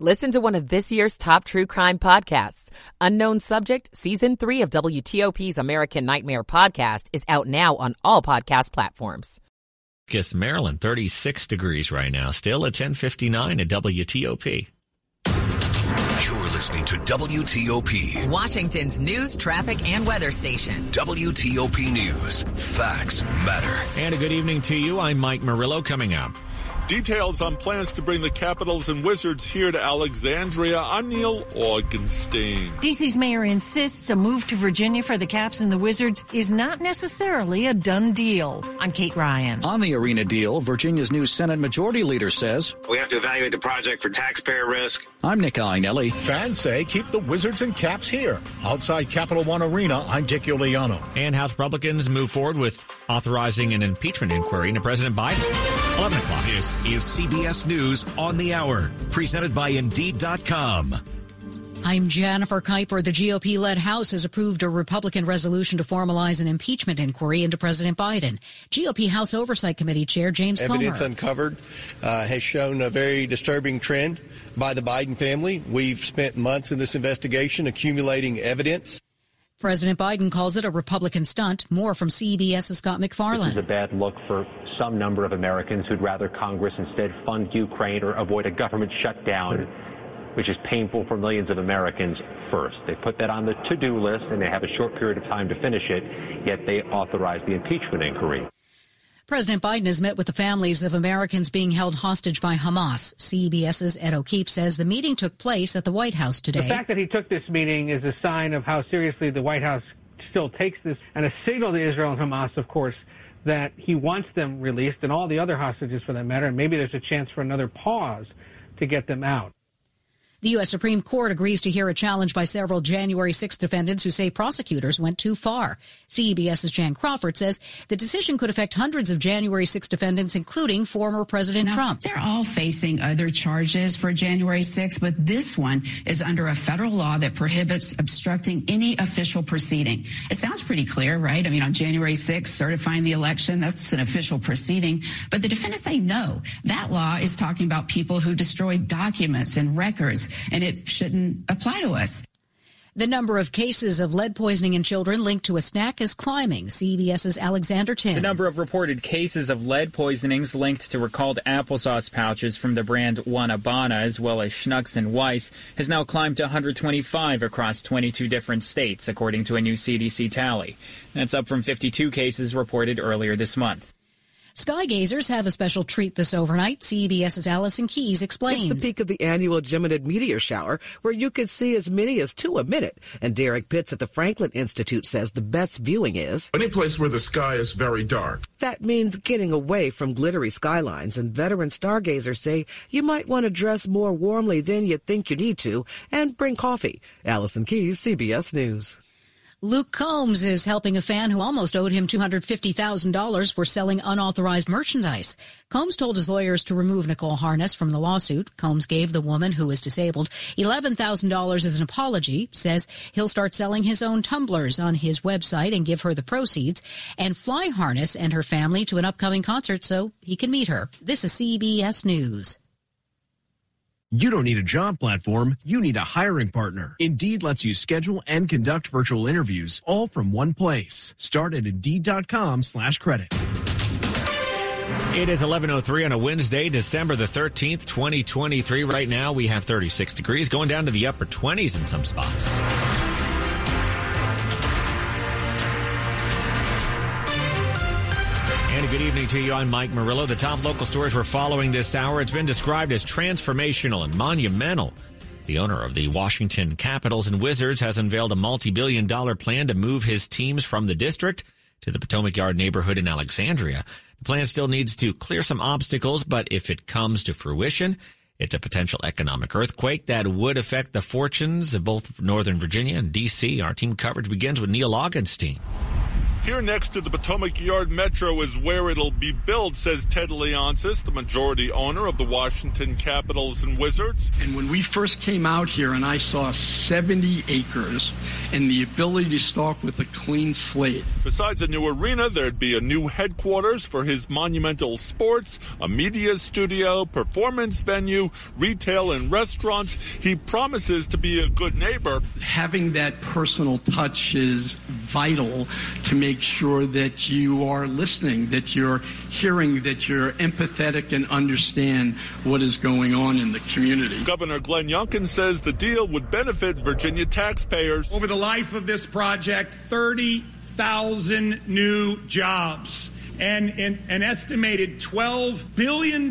Listen to one of this year's top true crime podcasts. Unknown Subject, Season 3 of WTOP's American Nightmare podcast is out now on all podcast platforms. Kiss Maryland, 36 degrees right now, still at 1059 at WTOP. You're listening to WTOP. Washington's news, traffic, and weather station. WTOP News. Facts matter. And a good evening to you. I'm Mike Murillo coming up. Details on plans to bring the Capitals and Wizards here to Alexandria. I'm Neil Augenstein. DC's mayor insists a move to Virginia for the Caps and the Wizards is not necessarily a done deal. I'm Kate Ryan. On the arena deal, Virginia's new Senate Majority Leader says we have to evaluate the project for taxpayer risk. I'm Nick Iannelli. Fans say keep the Wizards and Caps here. Outside Capital One Arena, I'm Dick Uliano. And House Republicans move forward with authorizing an impeachment inquiry into President Biden. 11 o'clock. This is CBS News on the Hour, presented by Indeed.com. I'm Jennifer Keiper. The GOP led House has approved a Republican resolution to formalize an impeachment inquiry into President Biden. GOP House Oversight Committee Chair James Evidence Comer. uncovered uh, has shown a very disturbing trend by the Biden family. We've spent months in this investigation accumulating evidence. President Biden calls it a Republican stunt. More from CBS's Scott MacFarlane. This is a bad look for some number of Americans who'd rather Congress instead fund Ukraine or avoid a government shutdown, which is painful for millions of Americans first. They put that on the to-do list and they have a short period of time to finish it, yet they authorize the impeachment inquiry. President Biden has met with the families of Americans being held hostage by Hamas. CBS's Ed O'Keefe says the meeting took place at the White House today. The fact that he took this meeting is a sign of how seriously the White House still takes this and a signal to Israel and Hamas, of course, that he wants them released and all the other hostages for that matter, and maybe there's a chance for another pause to get them out. The U.S. Supreme Court agrees to hear a challenge by several January 6 defendants who say prosecutors went too far. CBS's Jan Crawford says the decision could affect hundreds of January 6 defendants, including former President now, Trump. They're all facing other charges for January 6, but this one is under a federal law that prohibits obstructing any official proceeding. It sounds pretty clear, right? I mean, on January 6, certifying the election, that's an official proceeding. But the defendants say no. That law is talking about people who destroyed documents and records and it shouldn't apply to us. The number of cases of lead poisoning in children linked to a snack is climbing. CBS's Alexander Tin. The number of reported cases of lead poisonings linked to recalled applesauce pouches from the brand Wanabana, as well as Schnucks and Weis, has now climbed to 125 across 22 different states, according to a new CDC tally. That's up from 52 cases reported earlier this month. Sky gazers have a special treat this overnight. CBS's Allison Keyes explains. It's the peak of the annual Geminid meteor shower, where you could see as many as two a minute. And Derrick Pitts at the Franklin Institute says the best viewing is any place where the sky is very dark. That means getting away from glittery skylines. And veteran stargazers say you might want to dress more warmly than you think you need to, and bring coffee. Allison Keyes, CBS News. Luke Combs is helping a fan who almost owed him $250,000 for selling unauthorized merchandise. Combs told his lawyers to remove Nicole Harness from the lawsuit. Combs gave the woman who is disabled $11,000 as an apology, says he'll start selling his own tumblers on his website and give her the proceeds, and fly Harness and her family to an upcoming concert so he can meet her. This is CBS News. You don't need a job platform, you need a hiring partner. Indeed lets you schedule and conduct virtual interviews all from one place. Start at Indeed.com slash credit. It is 11.03 on a Wednesday, December the 13th, 2023. Right now we have 36 degrees, going down to the upper 20s in some spots. Good evening to you. I'm Mike Murillo. The top local stories we're following this hour. It's been described as transformational and monumental. The owner of the Washington Capitals and Wizards has unveiled a multi-billion dollar plan to move his teams from the district to the Potomac Yard neighborhood in Alexandria. The plan still needs to clear some obstacles, but if it comes to fruition, it's a potential economic earthquake that would affect the fortunes of both Northern Virginia and D.C. Our team coverage begins with Neil Augenstein. Here next to the Potomac Yard Metro is where it'll be built, says Ted Leonsis, the majority owner of the Washington Capitals and Wizards. And when we first came out here and I saw 70 acres and the ability to start with a clean slate. Besides a new arena, there'd be a new headquarters for his monumental sports, a media studio, performance venue, retail and restaurants. He promises to be a good neighbor. Having that personal touch is vital to make sure that you are listening, that you're hearing, that you're empathetic and understand what is going on in the community. Governor Glenn Youngkin says the deal would benefit Virginia taxpayers. Over the life of this project, 30,000 new jobs and an estimated $12 billion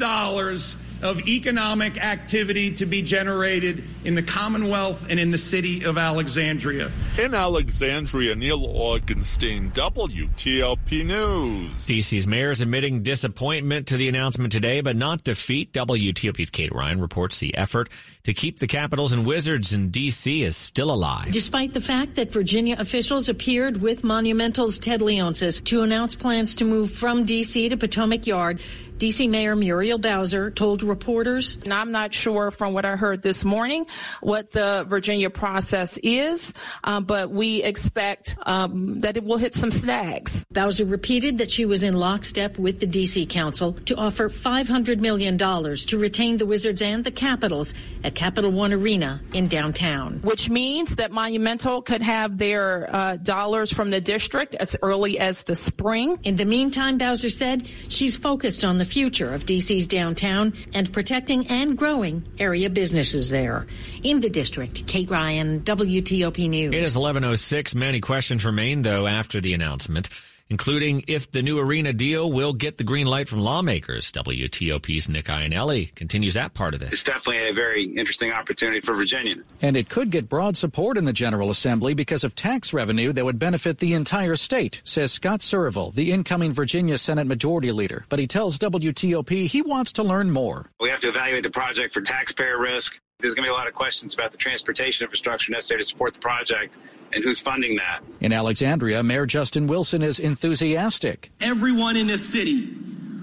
of economic activity to be generated in the Commonwealth and in the city of Alexandria. In Alexandria, Neil Augenstein, WTOP News. DC's mayor is admitting disappointment to the announcement today, but not defeat. WTOP's Kate Ryan reports the effort to keep the Capitals and Wizards in DC is still alive. Despite the fact that Virginia officials appeared with Monumental's Ted Leonsis to announce plans to move from DC to Potomac Yard, DC Mayor Muriel Bowser told reporters. And I'm not sure from what I heard this morning what the Virginia process is, um, but we expect um, that it will hit some snags. Bowser repeated that she was in lockstep with the DC Council to offer $500 million to retain the Wizards and the Capitals at Capital One Arena in downtown. Which means that Monumental could have their uh, dollars from the district as early as the spring. In the meantime, Bowser said she's focused on the future of DC's downtown and protecting and growing area businesses there. In the district, Kate Ryan, WTOP News. It is 1106. Many questions remain, though, after the announcement including if the new arena deal will get the green light from lawmakers. WTOP's Nick Iannelli continues that part of this. It's definitely a very interesting opportunity for Virginia. And it could get broad support in the General Assembly because of tax revenue that would benefit the entire state, says Scott Surovell, the incoming Virginia Senate Majority Leader. But he tells WTOP he wants to learn more. We have to evaluate the project for taxpayer risk. There's going to be a lot of questions about the transportation infrastructure necessary to support the project and who's funding that. In Alexandria, Mayor Justin Wilson is enthusiastic. Everyone in this city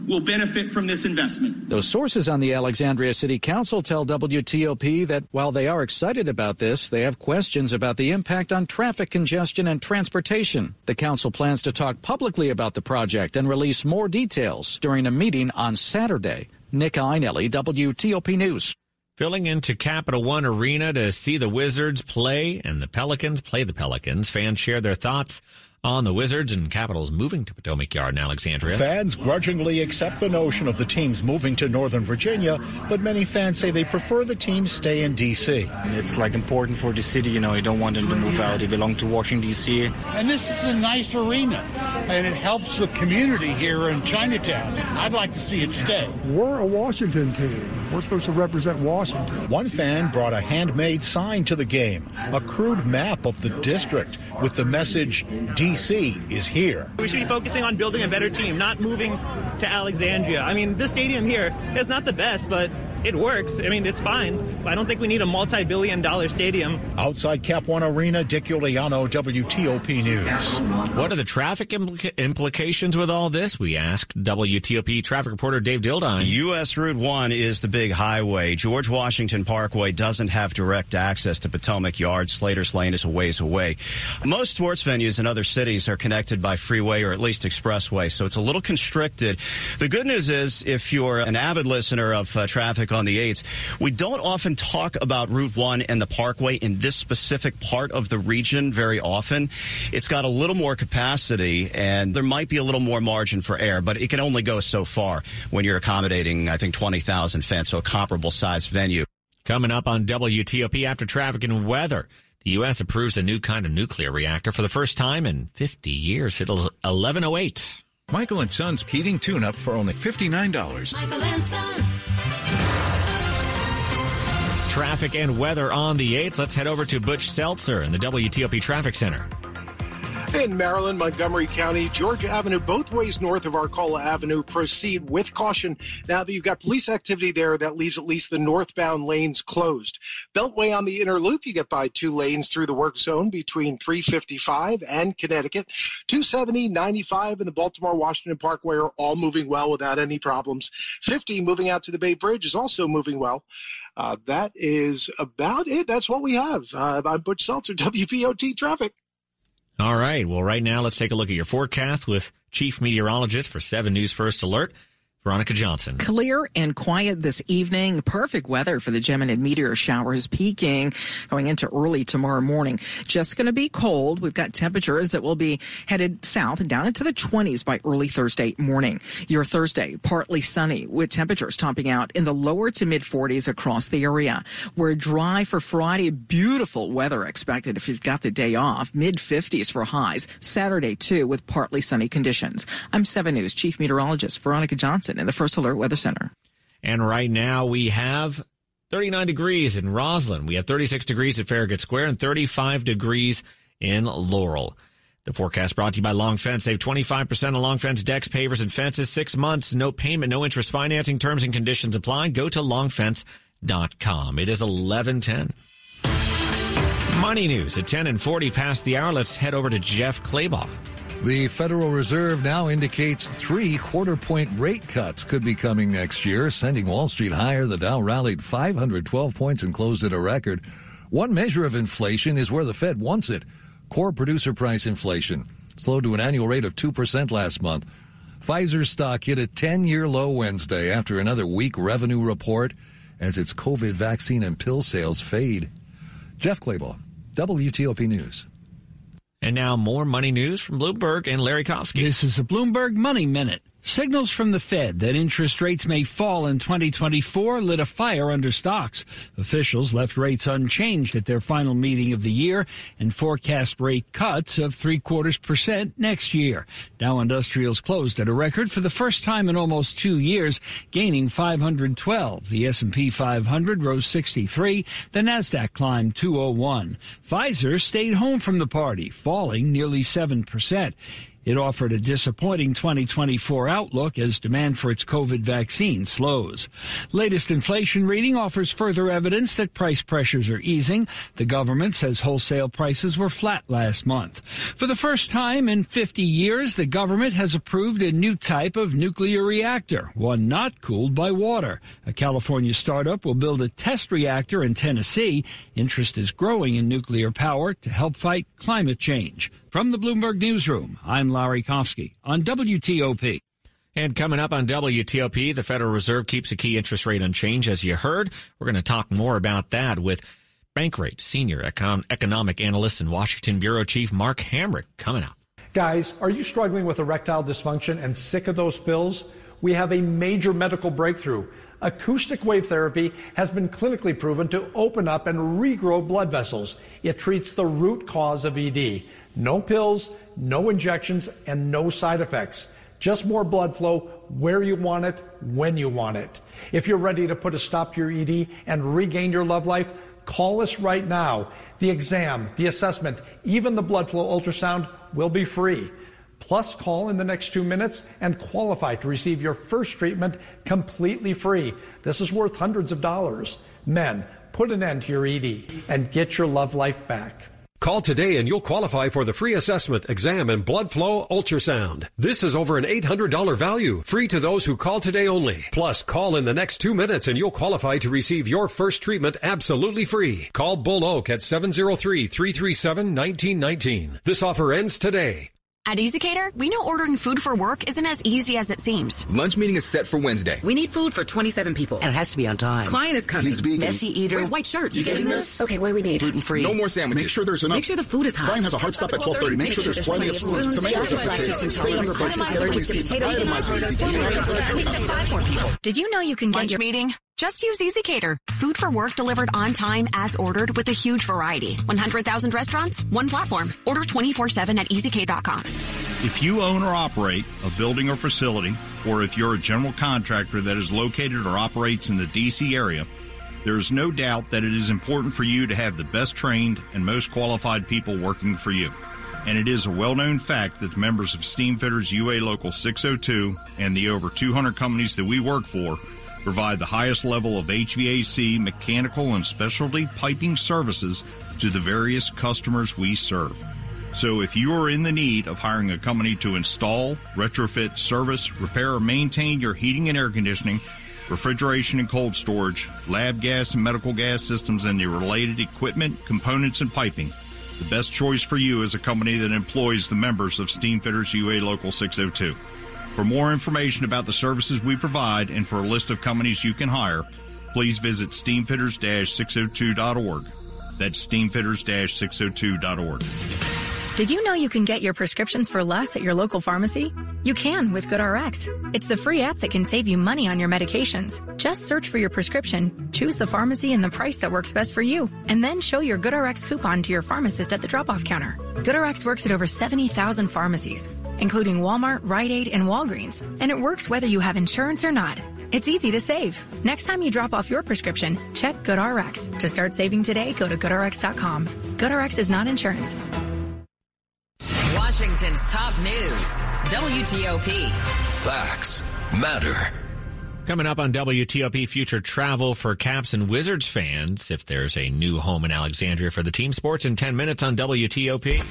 will benefit from this investment. Those sources on the Alexandria City Council tell WTOP that while they are excited about this, they have questions about the impact on traffic congestion and transportation. The council plans to talk publicly about the project and release more details during a meeting on Saturday. Nick Iannelli, WTOP News filling into Capital One Arena to see the Wizards play and the Pelicans play the Pelicans. Fans share their thoughts on the Wizards and Capitals moving to Potomac Yard in Alexandria. Fans grudgingly accept the notion of the teams moving to Northern Virginia, but many fans say they prefer the teams stay in D.C. It's like important for the city, you know, you don't want them to move out. They belong to Washington, D.C. And this is a nice arena, and it helps the community here in Chinatown. I'd like to see it stay. We're a Washington team. We're supposed to represent Washington. One fan brought a handmade sign to the game, a crude map of the district with the message DC is here. We should be focusing on building a better team, not moving to Alexandria. I mean, this stadium here is not the best, but it works. I mean, it's fine. I don't think we need a multi billion dollar stadium. Outside Cap One Arena, Dick Uliano, WTOP News. What are the traffic implica- implications with all this? We asked WTOP traffic reporter Dave Dildine. U.S. Route 1 is the big highway. George Washington Parkway doesn't have direct access to Potomac Yard. Slater's Lane is a ways away. Most sports venues in other cities are connected by freeway or at least expressway, so it's a little constricted. The good news is if you're an avid listener of uh, traffic on the 8s, we don't often talk about Route 1 and the Parkway in this specific part of the region very often. It's got a little more capacity and there might be a little more margin for error, but it can only go so far when you're accommodating, I think, 20,000 fans, so a comparable size venue. Coming up on WTOP after traffic and weather. The U.S. approves a new kind of nuclear reactor for the first time in 50 years. It'll 1108. Michael and Son's heating tune-up for only $59. Michael and Son. Traffic and weather on the 8th. Let's head over to Butch Seltzer in the WTOP Traffic Center. In Maryland, Montgomery County, Georgia Avenue, both ways north of Arcola Avenue, proceed with caution. Now that you've got police activity there, that leaves at least the northbound lanes closed. Beltway on the inner loop, you get by two lanes through the work zone between 355 and Connecticut. 270, 95, and the Baltimore Washington Parkway are all moving well without any problems. 50 moving out to the Bay Bridge is also moving well. Uh, that is about it. That's what we have. Uh, I'm Butch Seltzer, WPOT Traffic. All right. Well, right now, let's take a look at your forecast with Chief Meteorologist for 7 News First Alert, Veronica Johnson. Clear and quiet this evening. Perfect weather for the Geminid meteor showers peaking going into early tomorrow morning. Just going to be cold. We've got temperatures that will be headed south and down into the 20s by early Thursday morning. Your Thursday, partly sunny with temperatures topping out in the lower to mid 40s across the area. We're dry for Friday. Beautiful weather expected if you've got the day off. Mid 50s for highs. Saturday too with partly sunny conditions. I'm 7 News Chief Meteorologist Veronica Johnson in the First Alert Weather Center. And right now we have 39 degrees in Rosslyn. We have 36 degrees at Farragut Square and 35 degrees in Laurel. The forecast brought to you by Long Fence. Save 25% on Long Fence decks, pavers, and fences. Six months, no payment, no interest financing. Terms and conditions apply. Go to longfence.com. It is 1110. Money news at 10 and 40 past the hour. Let's head over to Jeff Clabaugh. The Federal Reserve now indicates three quarter point rate cuts could be coming next year, sending Wall Street higher. The Dow rallied 512 points and closed at a record. One measure of inflation is where the Fed wants it. Core producer price inflation slowed to an annual rate of 2% last month. Pfizer stock hit a 10 year low Wednesday after another weak revenue report as its COVID vaccine and pill sales fade. Jeff Clabaugh, WTOP News. And now more money news from Bloomberg and Larry Kofsky. This is a Bloomberg Money Minute. Signals from the Fed that interest rates may fall in 2024 lit a fire under stocks. Officials left rates unchanged at their final meeting of the year and forecast rate cuts of three quarters percent next year. Dow Industrials closed at a record for the first time in almost two years, gaining 512. The S&P 500 rose 63. The Nasdaq climbed 201. Pfizer stayed home from the party, falling nearly 7 percent. It offered a disappointing 2024 outlook as demand for its COVID vaccine slows. Latest inflation reading offers further evidence that price pressures are easing. The government says wholesale prices were flat last month. For the first time in 50 years, the government has approved a new type of nuclear reactor, one not cooled by water. A California startup will build a test reactor in Tennessee. Interest is growing in nuclear power to help fight climate change. From the Bloomberg Newsroom, I'm Larry Kofsky on WTOP. And coming up on WTOP, the Federal Reserve keeps a key interest rate unchanged, as you heard. We're going to talk more about that with Bankrate Senior Econ- Economic Analyst and Washington Bureau Chief Mark Hamrick coming up. Guys, are you struggling with erectile dysfunction and sick of those pills? We have a major medical breakthrough. Acoustic wave therapy has been clinically proven to open up and regrow blood vessels. It treats the root cause of ED. No pills, no injections, and no side effects. Just more blood flow where you want it, when you want it. If you're ready to put a stop to your ED and regain your love life, call us right now. The exam, the assessment, even the blood flow ultrasound will be free. Plus, call in the next two minutes and qualify to receive your first treatment completely free. This is worth hundreds of dollars. Men, put an end to your ED and get your love life back. Call today and you'll qualify for the free assessment, exam, and blood flow ultrasound. This is over an $800 value, free to those who call today only. Plus, call in the next two minutes and you'll qualify to receive your first treatment absolutely free. Call Bull Oak at 703-337-1919. This offer ends today. At ezCater, we know ordering food for work isn't as easy as it seems. Lunch meeting is set for Wednesday. We need food for 27 people. And it has to be on time. Client is coming. He's vegan. Messy eater. Where's white shirt? You getting this? Okay, what do we need? Gluten free. No more sandwiches. Make sure there's enough. Make sure the food is hot. Client has a hard stop at 12.30. Make sure there's plenty of spoons, tomatoes, and potatoes. Stay under budget. Did you know you can get your meeting? Just use ezCater. Food for work delivered on time as ordered with a huge variety. 100,000 restaurants, one platform. Order 24-7 at ezcater.com. If you own or operate a building or facility, or if you're a general contractor that is located or operates in the DC area, there is no doubt that it is important for you to have the best trained and most qualified people working for you. and it is a well known fact that the members of Steamfitters UA Local 602 and the over 200 companies that we work for provide the highest level of HVAC, mechanical, and specialty piping services to the various customers we serve. So if you are in the need of hiring a company to install, retrofit, service, repair, or maintain your heating and air conditioning, refrigeration and cold storage, lab gas and medical gas systems, and the related equipment, components, and piping, the best choice for you is a company that employs the members of Steamfitters UA Local 602. For more information about the services we provide and for a list of companies you can hire, please visit steamfitters-602.org. That's steamfitters-602.org. Did you know you can get your prescriptions for less at your local pharmacy? You can with GoodRx. It's the free app that can save you money on your medications. Just search for your prescription, choose the pharmacy and the price that works best for you, and then show your GoodRx coupon to your pharmacist at the drop-off counter. GoodRx works at over 70,000 pharmacies, including Walmart, Rite Aid, and Walgreens, and it works whether you have insurance or not. It's easy to save. Next time you drop off your prescription, check GoodRx. To start saving today, go to goodrx.com. GoodRx is not insurance. Washington's top news WTOP. Facts matter. Coming up on WTOP Future Travel for Caps and Wizards fans, if there's a new home in Alexandria for the team sports in 10 minutes on WTOP.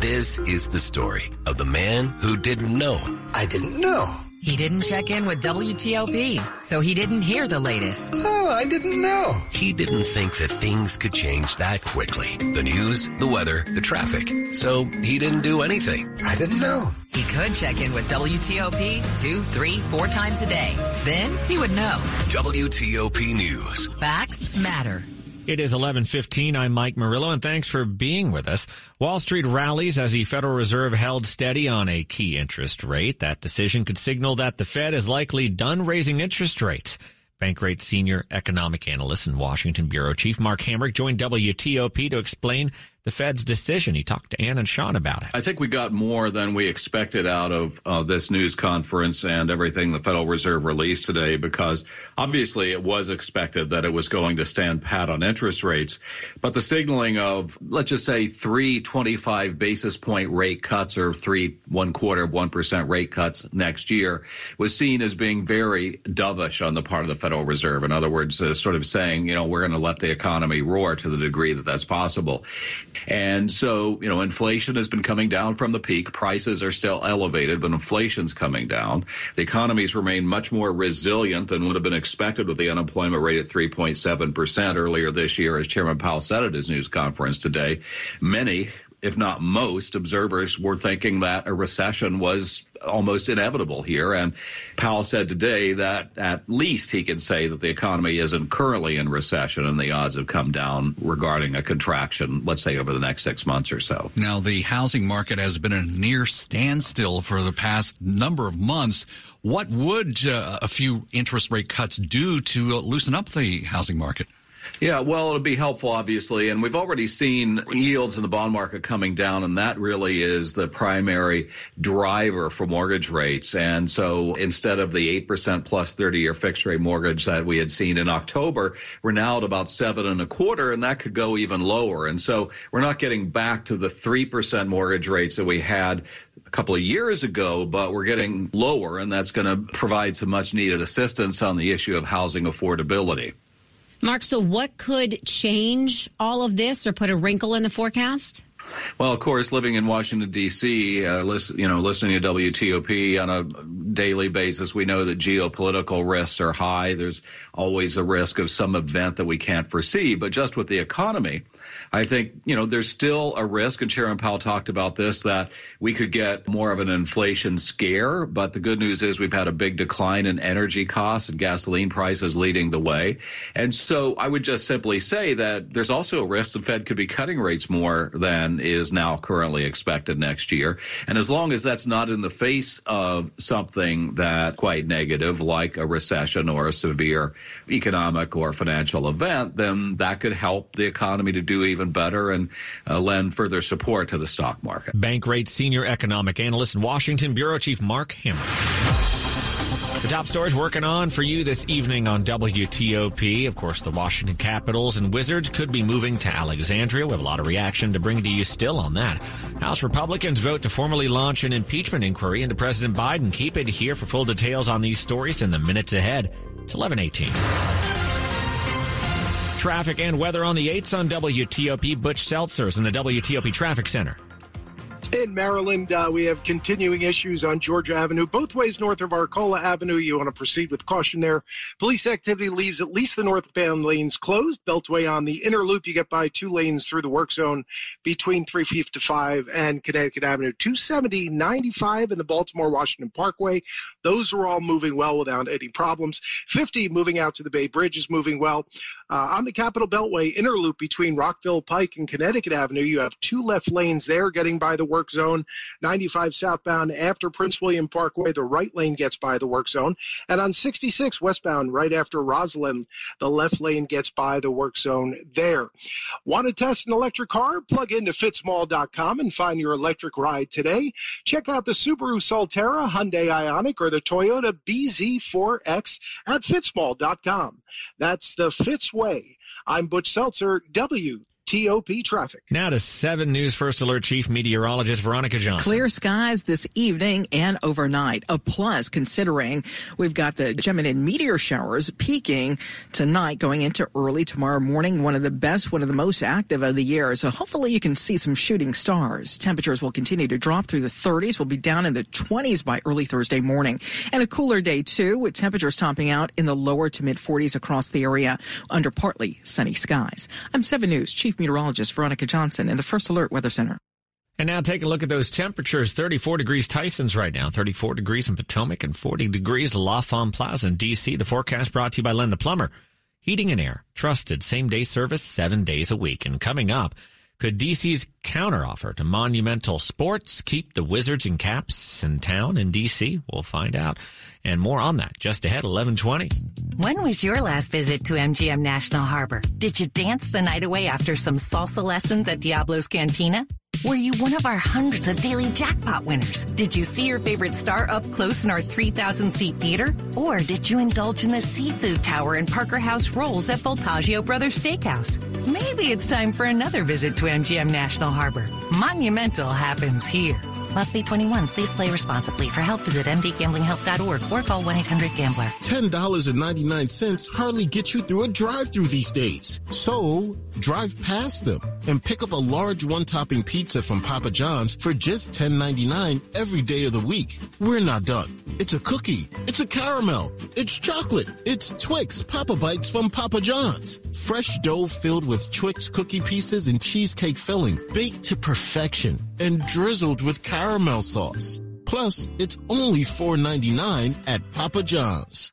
This is the story of the man who didn't know. I didn't know. He didn't check in with WTOP, so he didn't hear the latest. Oh, I didn't know. He didn't think that things could change that quickly. The news, the weather, the traffic. So he didn't do anything. I didn't know. He could check in with WTOP two, three, four times a day. Then he would know. WTOP News. Facts matter. It is 11:15. I'm Mike Murillo and thanks for being with us. Wall Street rallies as the Federal Reserve held steady on a key interest rate. That decision could signal that the Fed is likely done raising interest rates. Bankrate senior economic analyst and Washington bureau chief Mark Hamrick joined WTOP to explain the Fed's decision. He talked to Ann and Sean about it. I think we got more than we expected out of uh, this news conference and everything the Federal Reserve released today because obviously it was expected that it was going to stand pat on interest rates. But the signaling of, let's just say, three 25 basis point rate cuts or three one quarter, 1% rate cuts next year was seen as being very dovish on the part of the Federal Reserve. In other words, uh, sort of saying, you know, we're going to let the economy roar to the degree that that's possible. And so, you know, inflation has been coming down from the peak. Prices are still elevated, but inflation's coming down. The economies remain much more resilient than would have been expected with the unemployment rate at 3.7% earlier this year, as Chairman Powell said at his news conference today. Many if not most, observers were thinking that a recession was almost inevitable here. And Powell said today that at least he can say that the economy isn't currently in recession and the odds have come down regarding a contraction, let's say over the next six months or so. Now, the housing market has been a near standstill for the past number of months. What would uh, a few interest rate cuts do to uh, loosen up the housing market? Yeah, well, it'll be helpful, obviously. And we've already seen yields in the bond market coming down, and that really is the primary driver for mortgage rates. And so instead of the 8% plus 30 year fixed rate mortgage that we had seen in October, we're now at about seven and a quarter, and that could go even lower. And so we're not getting back to the 3% mortgage rates that we had a couple of years ago, but we're getting lower, and that's going to provide some much needed assistance on the issue of housing affordability. Mark, so what could change all of this or put a wrinkle in the forecast? Well, of course, living in Washington D.C., uh, listen, you know, listening to WTOP on a daily basis, we know that geopolitical risks are high. There's always a risk of some event that we can't foresee. But just with the economy, I think, you know, there's still a risk, and Chairman Powell talked about this, that we could get more of an inflation scare. But the good news is we've had a big decline in energy costs and gasoline prices leading the way. And so I would just simply say that there's also a risk the Fed could be cutting rates more than is now currently expected next year. And as long as that's not in the face of something that quite negative, like a recession or a severe economic or financial event, then that could help the economy to do even better and uh, lend further support to the stock market. Bankrate senior economic analyst and Washington bureau chief Mark Hamrick. The top stories working on for you this evening on WTOP. Of course, the Washington Capitals and Wizards could be moving to Alexandria. We have a lot of reaction to bring to you still on that. House Republicans vote to formally launch an impeachment inquiry into President Biden. Keep it here for full details on these stories in the minutes ahead. It's 1118. Traffic and weather on the 8s on WTOP. Butch Seltzers in the WTOP Traffic Center. In Maryland, uh, we have continuing issues on Georgia Avenue, both ways north of Arcola Avenue. You want to proceed with caution there. Police activity leaves at least the northbound lanes closed. Beltway on the inner loop, you get by two lanes through the work zone between 355 and Connecticut Avenue. 270, 95 in the Baltimore Washington Parkway. Those are all moving well without any problems. 50 moving out to the Bay Bridge is moving well. Uh, on the Capitol Beltway inner loop between Rockville Pike and Connecticut Avenue, you have two left lanes there getting by the work work zone. 95 southbound after Prince William Parkway, the right lane gets by the work zone. And on 66 westbound, right after Rosslyn, the left lane gets by the work zone there. Want to test an electric car? Plug into fitzmall.com and find your electric ride today. Check out the Subaru Solterra, Hyundai Ioniq, or the Toyota BZ4X at fitzmall.com. That's the Fitz way. I'm Butch Seltzer, W. TOP traffic. Now to 7 News First Alert Chief Meteorologist Veronica Johnson. Clear skies this evening and overnight. A plus considering we've got the Geminid meteor showers peaking tonight going into early tomorrow morning. One of the best, one of the most active of the year. So hopefully you can see some shooting stars. Temperatures will continue to drop through the 30s. We'll be down in the 20s by early Thursday morning. And a cooler day too with temperatures topping out in the lower to mid 40s across the area under partly sunny skies. I'm 7 News Chief Meteorologist Veronica Johnson in the First Alert Weather Center. And now take a look at those temperatures. 34 degrees Tyson's right now, 34 degrees in Potomac, and 40 degrees L'Enfant Plaza in D.C. The forecast brought to you by Len the Plumber. Heating and air, trusted same day service seven days a week. And coming up, could DC's counteroffer to Monumental Sports keep the Wizards and Caps in town in DC? We'll find out. And more on that just ahead, 1120. When was your last visit to MGM National Harbor? Did you dance the night away after some salsa lessons at Diablo's Cantina? Were you one of our hundreds of daily jackpot winners? Did you see your favorite star up close in our 3,000 seat theater? Or did you indulge in the seafood tower and Parker House rolls at Voltaggio Brothers Steakhouse? Maybe it's time for another visit to MGM National Harbor. Monumental happens here. Must be 21. Please play responsibly. For help, visit mdgamblinghelp.org or call 1-800-GAMBLER. $10.99 hardly gets you through a drive-through these days. So, drive past them and pick up a large one-topping pizza from Papa John's for just $10.99 every day of the week. We're not done. It's a cookie. It's a caramel. It's chocolate. It's Twix Papa Bites from Papa John's. Fresh dough filled with Twix cookie pieces and cheesecake filling, baked to perfection and drizzled with caramel sauce. Plus, it's only $4.99 at Papa John's.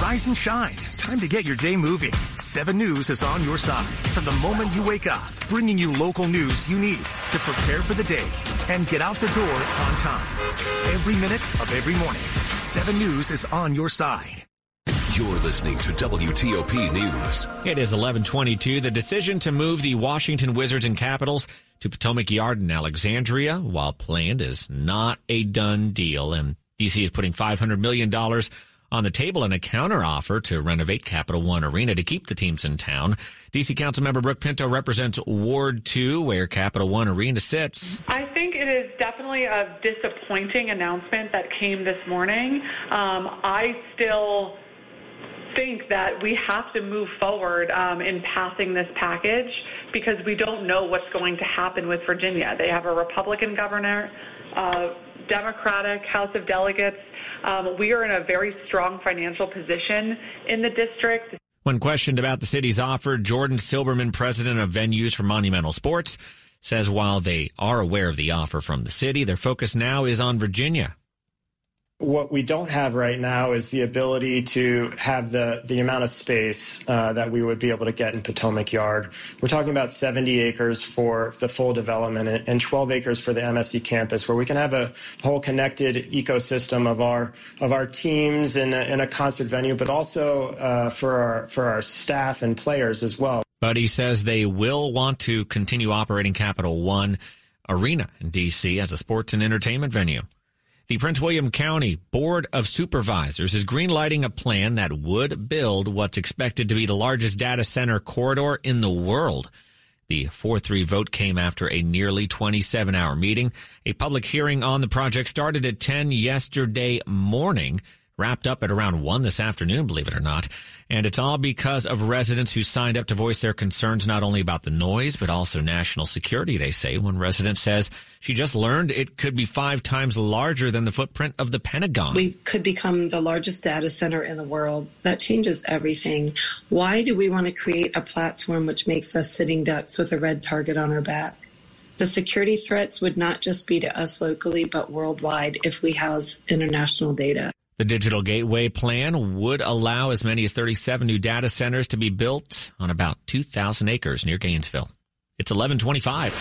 Rise and shine. Time to get your day moving. 7 News is on your side from the moment you wake up, bringing you local news you need to prepare for the day and get out the door on time. Every minute of every morning, 7 News is on your side. You're listening to WTOP News. It is 1122. The decision to move the Washington Wizards and Capitals to Potomac Yard in Alexandria, while planned, is not a done deal. And DC is putting $500 million on the table and a counteroffer to renovate Capital One Arena to keep the teams in town. DC Councilmember Brooke Pinto represents Ward 2, where Capital One Arena sits. I think it is definitely a disappointing announcement that came this morning. Um, I still think that we have to move forward um, in passing this package because we don't know what's going to happen with Virginia. They have a Republican governor, Democratic House of Delegates. Um, we are in a very strong financial position in the district. When questioned about the city's offer, Jordan Silberman, president of venues for Monumental Sports, says while they are aware of the offer from the city, their focus now is on Virginia. What we don't have right now is the ability to have the, the amount of space uh, that we would be able to get in Potomac Yard. We're talking about 70 acres for the full development and 12 acres for the MSC campus, where we can have a whole connected ecosystem of our of our teams in a, in a concert venue, but also uh, for our for our staff and players as well. But he says they will want to continue operating Capital One Arena in D.C. as a sports and entertainment venue. The Prince William County Board of Supervisors is greenlighting a plan that would build what's expected to be the largest data center corridor in the world. The 4-3 vote came after a nearly 27 hour meeting. A public hearing on the project started at 10 yesterday morning wrapped up at around 1 this afternoon, believe it or not. And it's all because of residents who signed up to voice their concerns not only about the noise, but also national security, they say. One resident says she just learned it could be five times larger than the footprint of the Pentagon. We could become the largest data center in the world. That changes everything. Why do we want to create a platform which makes us sitting ducks with a red target on our back? The security threats would not just be to us locally, but worldwide if we house international data. The Digital Gateway plan would allow as many as 37 new data centers to be built on about 2,000 acres near Gainesville. It's 1125.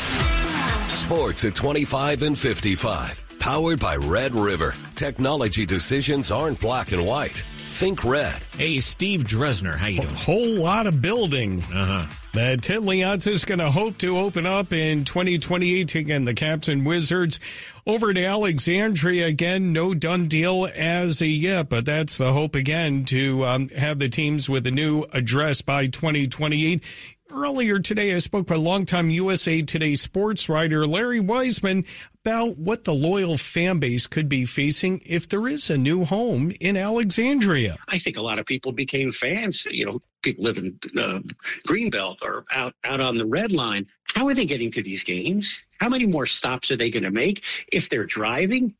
Sports at 25 and 55. Powered by Red River. Technology decisions aren't black and white. Think red. Hey, Steve Dresner, how you doing? A whole lot of building. Uh-huh. That Ted Leonsis is going to hope to open up in 2028 again. The Caps and Wizards over to Alexandria again. No done deal as of yet, but that's the hope again to um, have the teams with a new address by 2028. Earlier today, I spoke with longtime USA Today sports writer Larry Weisman about what the loyal fan base could be facing if there is a new home in Alexandria. I think a lot of people became fans. You know, people live in uh, Greenbelt or out out on the Red Line. How are they getting to these games? How many more stops are they going to make if they're driving?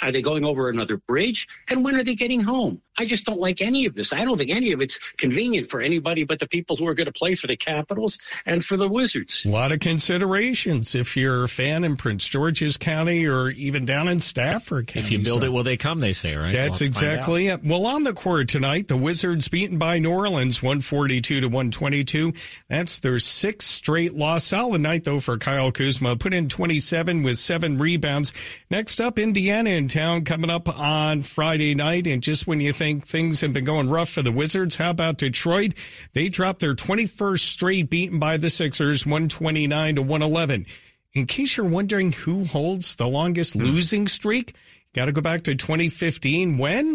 Are they going over another bridge? And when are they getting home? I just don't like any of this. I don't think any of it's convenient for anybody but the people who are going to play for the Capitals and for the Wizards. A lot of considerations if you're a fan in Prince George's County or even down in Stafford County. If you build so. it, will they come, they say, right? That's we'll exactly it. Well, on the court tonight, the Wizards beaten by New Orleans 142 to 122. That's their sixth straight loss. Solid night, though, for Kyle Kuzma. Put in 27 with seven rebounds. Next up, Indiana in town coming up on Friday night. And just when you think things have been going rough for the Wizards. How about Detroit? They dropped their 21st straight beaten by the Sixers 129 to 111. In case you're wondering who holds the longest losing streak, got to go back to 2015 when